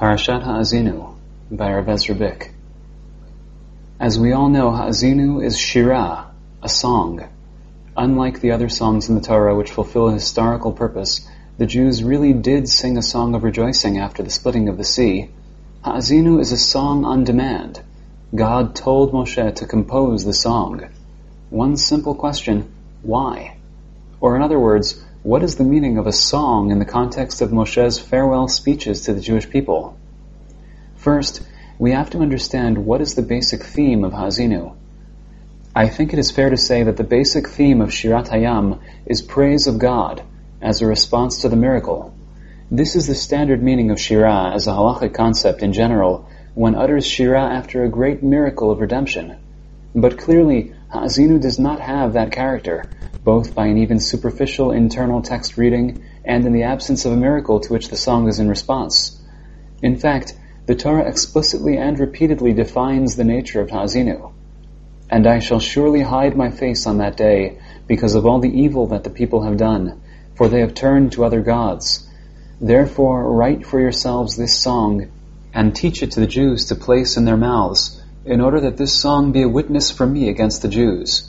Parashat Ha'azinu by Rav Ezra Bick. As we all know, Ha'azinu is Shirah, a song. Unlike the other songs in the Torah which fulfill a historical purpose, the Jews really did sing a song of rejoicing after the splitting of the sea. Ha'azinu is a song on demand. God told Moshe to compose the song. One simple question, why? Or in other words, what is the meaning of a song in the context of Moshe's farewell speeches to the Jewish people? First, we have to understand what is the basic theme of Ha'azinu. I think it is fair to say that the basic theme of Shirat Hayam is praise of God as a response to the miracle. This is the standard meaning of Shirah as a halachic concept in general one utters Shirah after a great miracle of redemption. But clearly, Ha'azinu does not have that character, both by an even superficial internal text reading and in the absence of a miracle to which the song is in response. In fact, the Torah explicitly and repeatedly defines the nature of Ha'azinu. And I shall surely hide my face on that day because of all the evil that the people have done, for they have turned to other gods. Therefore write for yourselves this song and teach it to the Jews to place in their mouths, in order that this song be a witness for me against the Jews.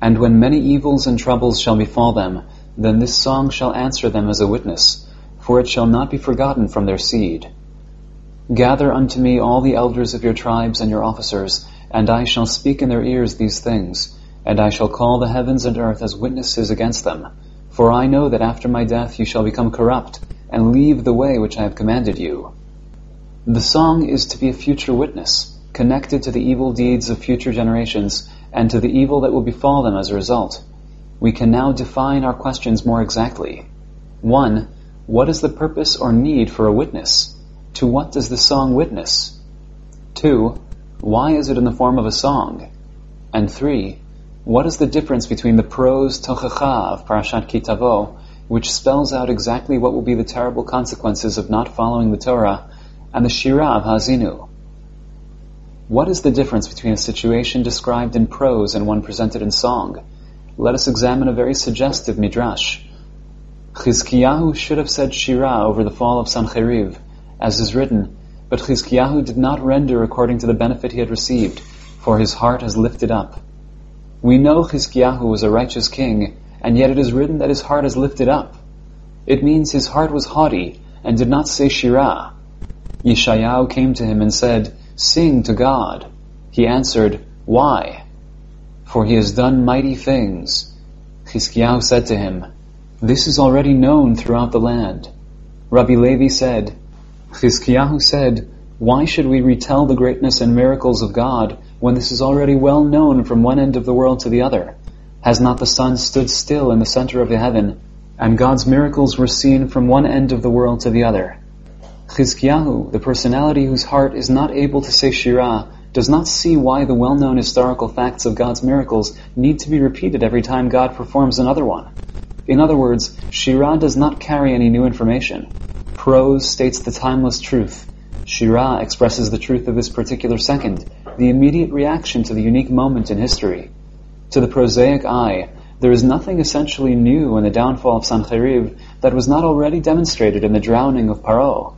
And when many evils and troubles shall befall them, then this song shall answer them as a witness, for it shall not be forgotten from their seed. Gather unto me all the elders of your tribes and your officers, and I shall speak in their ears these things, and I shall call the heavens and earth as witnesses against them. For I know that after my death you shall become corrupt, and leave the way which I have commanded you. The song is to be a future witness, connected to the evil deeds of future generations, and to the evil that will befall them as a result. We can now define our questions more exactly. 1. What is the purpose or need for a witness? To what does the song witness? 2. Why is it in the form of a song? And 3. What is the difference between the prose tochacha of Parashat Kitavo, which spells out exactly what will be the terrible consequences of not following the Torah, and the Shirah of Ha'azinu? What is the difference between a situation described in prose and one presented in song? Let us examine a very suggestive midrash. Chizkiyahu should have said Shirah over the fall of Sancheriv, as is written, but Chizkiyahu did not render according to the benefit he had received, for his heart has lifted up. We know Chizkiyahu was a righteous king, and yet it is written that his heart has lifted up. It means his heart was haughty and did not say Shirah. Yeshayahu came to him and said, Sing to God. He answered, Why? For he has done mighty things. Chizkiyahu said to him, This is already known throughout the land. Rabbi Levi said, Chizkiyahu said, Why should we retell the greatness and miracles of God when this is already well known from one end of the world to the other? Has not the sun stood still in the center of the heaven, and God's miracles were seen from one end of the world to the other? Chizkiyahu, the personality whose heart is not able to say Shirah, does not see why the well-known historical facts of God's miracles need to be repeated every time God performs another one. In other words, Shirah does not carry any new information. Prose states the timeless truth. Shirah expresses the truth of this particular second, the immediate reaction to the unique moment in history. To the prosaic eye, there is nothing essentially new in the downfall of Sancheriv that was not already demonstrated in the drowning of Paro.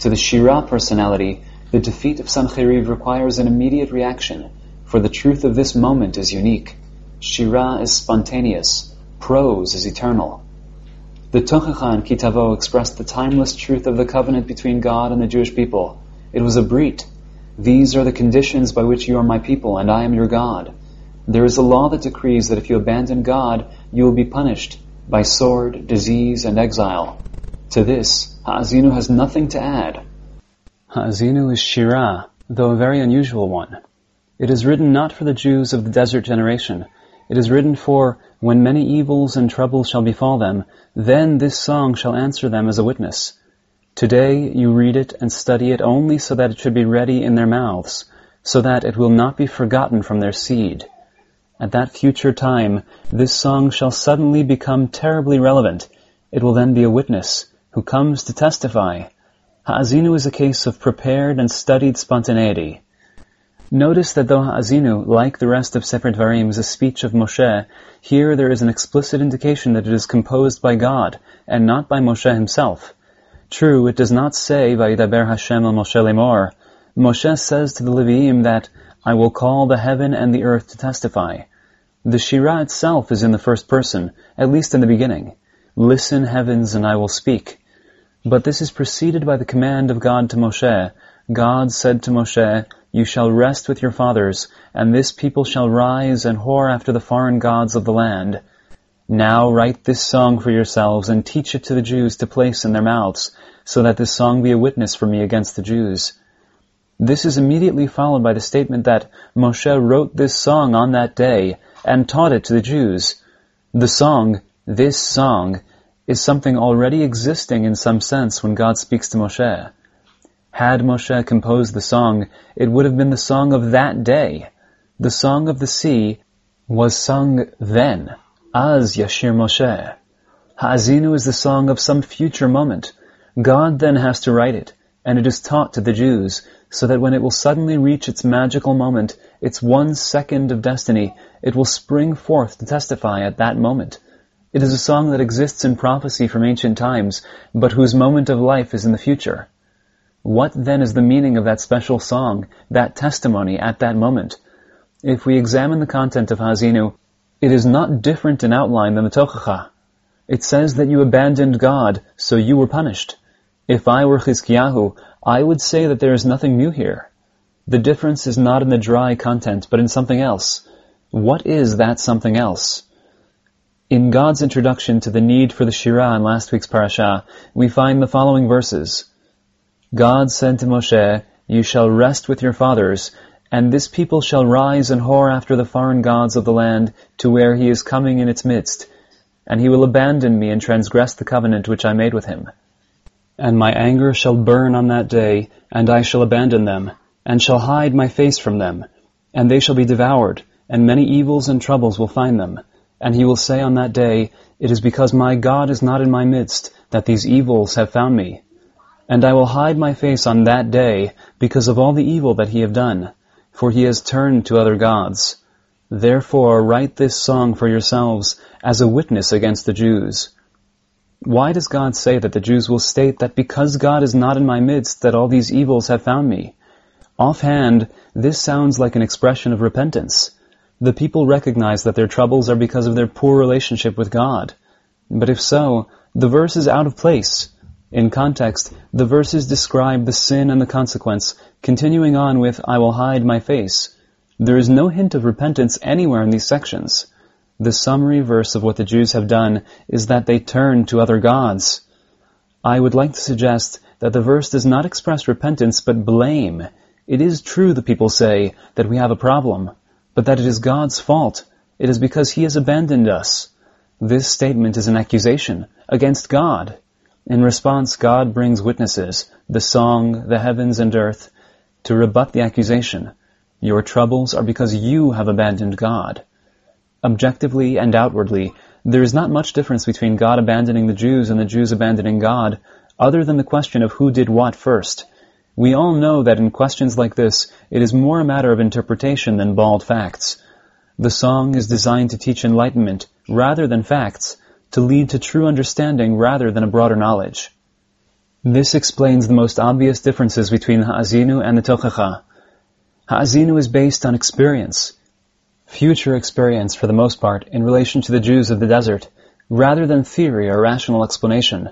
To the Shirah personality, the defeat of Sancheriv requires an immediate reaction, for the truth of this moment is unique. Shirah is spontaneous. Prose is eternal. The Tochacha and Kitavo expressed the timeless truth of the covenant between God and the Jewish people. It was a brit. These are the conditions by which you are my people, and I am your God. There is a law that decrees that if you abandon God, you will be punished by sword, disease, and exile. To this, Ha'azinu has nothing to add. Ha'azinu is Shirah, though a very unusual one. It is written not for the Jews of the desert generation. It is written for, when many evils and troubles shall befall them, then this song shall answer them as a witness. Today you read it and study it only so that it should be ready in their mouths, so that it will not be forgotten from their seed. At that future time, this song shall suddenly become terribly relevant. It will then be a witness, who comes to testify. Ha'azinu is a case of prepared and studied spontaneity. Notice that though Ha'azinu, like the rest of Sefer Dvarim, is a speech of Moshe, here there is an explicit indication that it is composed by God, and not by Moshe himself. True, it does not say, Vayidaber Hashem el Moshe lemor. Moshe says to the Leviim that, I will call the heaven and the earth to testify. The Shirah itself is in the first person, at least in the beginning. Listen, heavens, and I will speak. But this is preceded by the command of God to Moshe. God said to Moshe, You shall rest with your fathers, and this people shall rise and whore after the foreign gods of the land. Now write this song for yourselves and teach it to the Jews to place in their mouths, so that this song be a witness for me against the Jews. This is immediately followed by the statement that Moshe wrote this song on that day and taught it to the Jews. The song, this song, is something already existing in some sense when God speaks to Moshe. Had Moshe composed the song, it would have been the song of that day. The song of the sea was sung then, as Yashir Moshe. Ha'azinu is the song of some future moment. God then has to write it, and it is taught to the Jews, so that when it will suddenly reach its magical moment, its one second of destiny, it will spring forth to testify at that moment. It is a song that exists in prophecy from ancient times, but whose moment of life is in the future. What then is the meaning of that special song, that testimony at that moment? If we examine the content of Ha'azinu, it is not different in outline than the Tochacha. It says that you abandoned God, so you were punished. If I were Chizkiyahu, I would say that there is nothing new here. The difference is not in the dry content, but in something else. What is that something else? In God's introduction to the need for the Shirah in last week's parasha, we find the following verses. God said to Moshe, You shall rest with your fathers, and this people shall rise and whore after the foreign gods of the land to where he is coming in its midst, and he will abandon me and transgress the covenant which I made with him. And my anger shall burn on that day, and I shall abandon them, and shall hide my face from them, and they shall be devoured, and many evils and troubles will find them. And he will say on that day, It is because my God is not in my midst that these evils have found me. And I will hide my face on that day because of all the evil that he have done, for he has turned to other gods. Therefore write this song for yourselves as a witness against the Jews. Why does God say that the Jews will state that because God is not in my midst that all these evils have found me? Offhand, this sounds like an expression of repentance. The people recognize that their troubles are because of their poor relationship with God. But if so, the verse is out of place. In context, the verses describe the sin and the consequence, continuing on with, I will hide my face. There is no hint of repentance anywhere in these sections. The summary verse of what the Jews have done is that they turn to other gods. I would like to suggest that the verse does not express repentance but blame. It is true, the people say, that we have a problem, but that it is God's fault. It is because He has abandoned us. This statement is an accusation against God. In response, God brings witnesses, the song, the heavens and earth, to rebut the accusation. Your troubles are because you have abandoned God. Objectively and outwardly, there is not much difference between God abandoning the Jews and the Jews abandoning God, other than the question of who did what first. We all know that in questions like this, it is more a matter of interpretation than bald facts. The song is designed to teach enlightenment rather than facts, to lead to true understanding rather than a broader knowledge. This explains the most obvious differences between Ha'azinu and the Tochacha. Ha'azinu is based on experience future experience for the most part in relation to the Jews of the desert, rather than theory or rational explanation.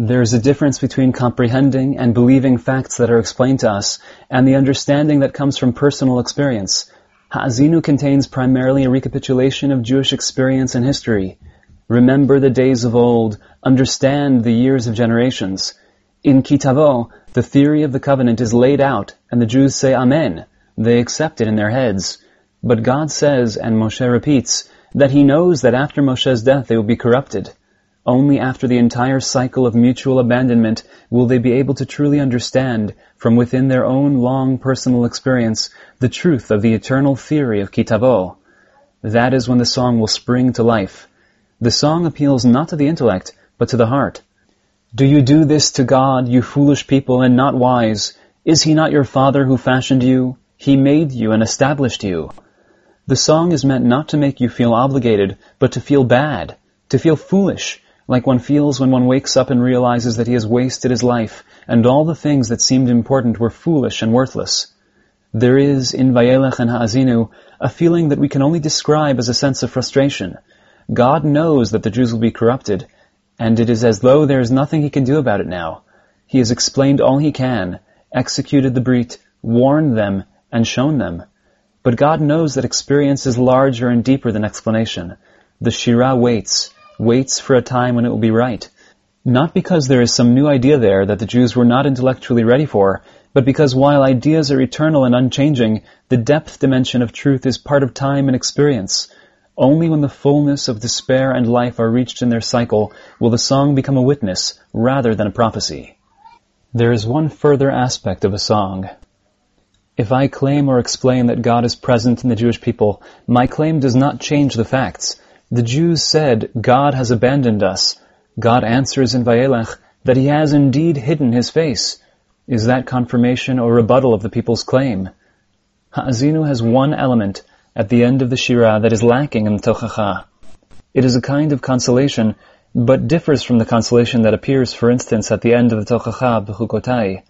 There is a difference between comprehending and believing facts that are explained to us and the understanding that comes from personal experience. Ha'azinu contains primarily a recapitulation of Jewish experience and history. Remember the days of old, understand the years of generations. In Kitavo, the theory of the covenant is laid out and the Jews say Amen. They accept it in their heads. But God says, and Moshe repeats, that he knows that after Moshe's death they will be corrupted. Only after the entire cycle of mutual abandonment will they be able to truly understand, from within their own long personal experience, the truth of the eternal theory of Kitavo. That is when the song will spring to life. The song appeals not to the intellect, but to the heart. Do you do this to God, you foolish people, and not wise? Is he not your Father who fashioned you? He made you and established you. The song is meant not to make you feel obligated, but to feel bad, to feel foolish. Like one feels when one wakes up and realizes that he has wasted his life, and all the things that seemed important were foolish and worthless. There is, in Vayelech and Ha'azinu, a feeling that we can only describe as a sense of frustration. God knows that the Jews will be corrupted, and it is as though there is nothing he can do about it now. He has explained all he can, executed the Brit, warned them, and shown them. But God knows that experience is larger and deeper than explanation. The Shirah waits, waits for a time when it will be right. Not because there is some new idea there that the Jews were not intellectually ready for, but because while ideas are eternal and unchanging, the depth dimension of truth is part of time and experience. Only when the fullness of despair and life are reached in their cycle will the song become a witness rather than a prophecy. There is one further aspect of a song. If I claim or explain that God is present in the Jewish people, my claim does not change the facts. The Jews said, God has abandoned us. God answers in Vayelech that he has indeed hidden his face. Is that confirmation or rebuttal of the people's claim? Ha'azinu has one element at the end of the Shirah that is lacking in the Tochacha. It is a kind of consolation, but differs from the consolation that appears, for instance, at the end of the Tochacha B'chukotai.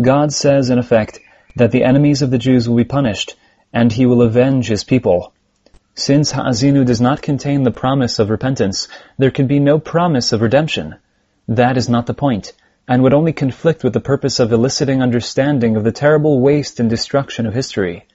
God says, in effect, that the enemies of the Jews will be punished, and he will avenge his people. Since Ha'azinu does not contain the promise of repentance, there can be no promise of redemption. That is not the point, and would only conflict with the purpose of eliciting understanding of the terrible waste and destruction of history.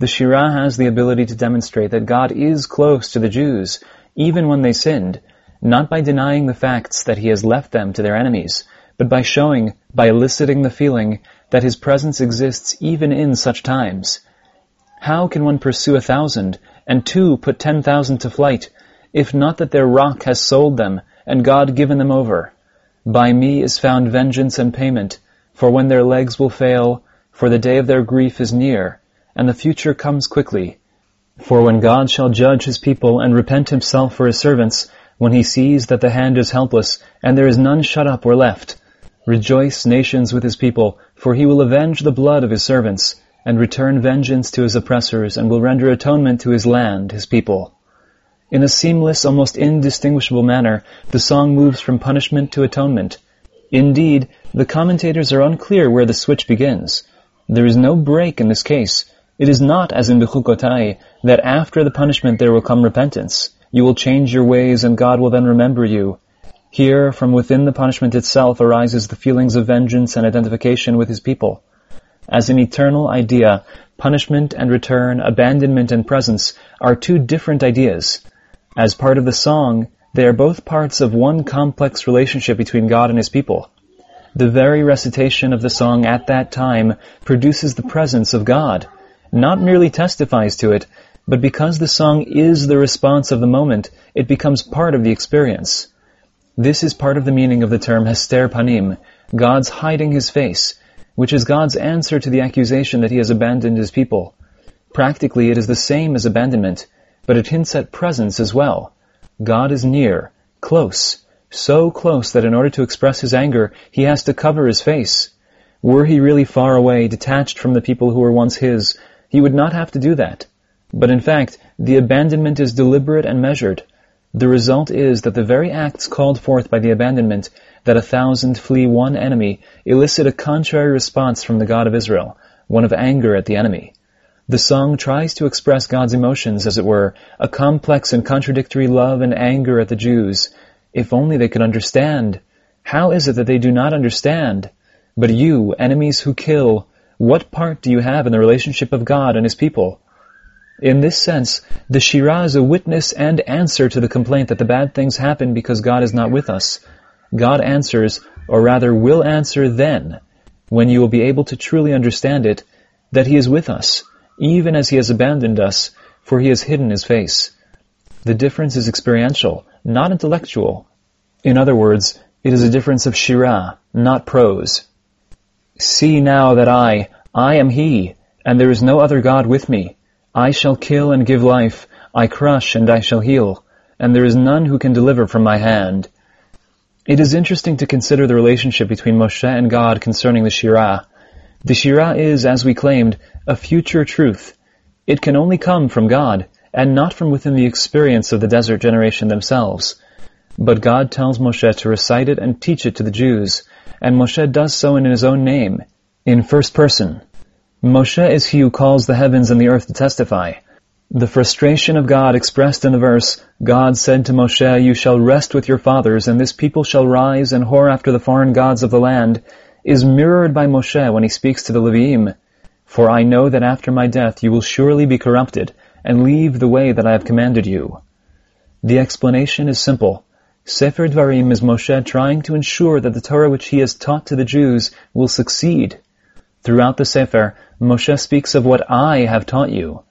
The Shirah has the ability to demonstrate that God is close to the Jews, even when they sinned, not by denying the facts that he has left them to their enemies, but by showing, by eliciting the feeling, that his presence exists even in such times. How can one pursue a thousand and two put ten thousand to flight, if not that their rock has sold them, and God given them over. By me is found vengeance and payment, for when their legs will fail, for the day of their grief is near, and the future comes quickly. For when God shall judge his people and repent himself for his servants, when he sees that the hand is helpless, and there is none shut up or left, rejoice nations with his people, for he will avenge the blood of his servants, and return vengeance to his oppressors, and will render atonement to his land, his people. In a seamless, almost indistinguishable manner, the song moves from punishment to atonement. Indeed, the commentators are unclear where the switch begins. There is no break in this case. It is not, as in Bechukotai, that after the punishment there will come repentance. You will change your ways and God will then remember you. Here, from within the punishment itself arises the feelings of vengeance and identification with his people. As an eternal idea, punishment and return, abandonment and presence are two different ideas. As part of the song, they are both parts of one complex relationship between God and His people. The very recitation of the song at that time produces the presence of God, not merely testifies to it, but because the song is the response of the moment, it becomes part of the experience. This is part of the meaning of the term Hester Panim, God's hiding His face, which is God's answer to the accusation that he has abandoned his people. Practically, it is the same as abandonment, but it hints at presence as well. God is near, close, so close that in order to express his anger, he has to cover his face. Were he really far away, detached from the people who were once his, he would not have to do that. But in fact, the abandonment is deliberate and measured. The result is that the very acts called forth by the abandonment that a thousand flee one enemy elicit a contrary response from the God of Israel, one of anger at the enemy. The song tries to express God's emotions, as it were, a complex and contradictory love and anger at the Jews. If only they could understand. How is it that they do not understand? But you, enemies who kill, what part do you have in the relationship of God and His people? In this sense, the Shirah is a witness and answer to the complaint that the bad things happen because God is not with us. God answers, or rather will answer then, when you will be able to truly understand it, that He is with us, even as He has abandoned us, for He has hidden His face. The difference is experiential, not intellectual. In other words, it is a difference of shirah, not prose. See now that I, I am He, and there is no other God with me. I shall kill and give life, I crush and I shall heal, and there is none who can deliver from my hand. It is interesting to consider the relationship between Moshe and God concerning the Shirah. The Shirah is, as we claimed, a future truth. It can only come from God, and not from within the experience of the desert generation themselves. But God tells Moshe to recite it and teach it to the Jews, and Moshe does so in his own name, in first person. Moshe is he who calls the heavens and the earth to testify. The frustration of God expressed in the verse, God said to Moshe, You shall rest with your fathers, and this people shall rise and whore after the foreign gods of the land, is mirrored by Moshe when he speaks to the Leviim. For I know that after my death you will surely be corrupted, and leave the way that I have commanded you. The explanation is simple. Sefer Dvarim is Moshe trying to ensure that the Torah which he has taught to the Jews will succeed. Throughout the Sefer, Moshe speaks of what I have taught you.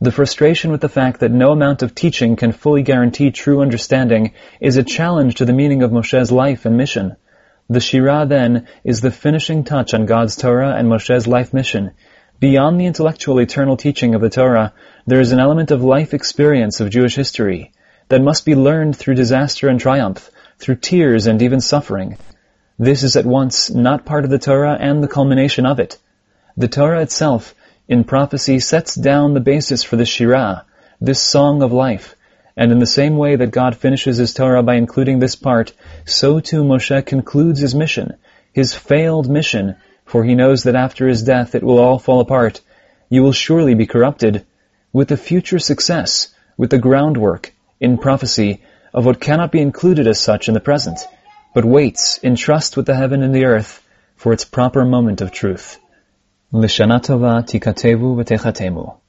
The frustration with the fact that no amount of teaching can fully guarantee true understanding is a challenge to the meaning of Moshe's life and mission. The Shirah, then, is the finishing touch on God's Torah and Moshe's life mission. Beyond the intellectual eternal teaching of the Torah, there is an element of life experience of Jewish history that must be learned through disaster and triumph, through tears and even suffering. This is at once not part of the Torah and the culmination of it. The Torah itself, in prophecy, sets down the basis for the Shirah, this song of life, and in the same way that God finishes his Torah by including this part, so too Moshe concludes his mission, his failed mission, for he knows that after his death it will all fall apart. You will surely be corrupted. With the future success, with the groundwork, in prophecy, of what cannot be included as such in the present, but waits in trust with the heaven and the earth for its proper moment of truth. לשנה טובה תיכתבו ותחתמו.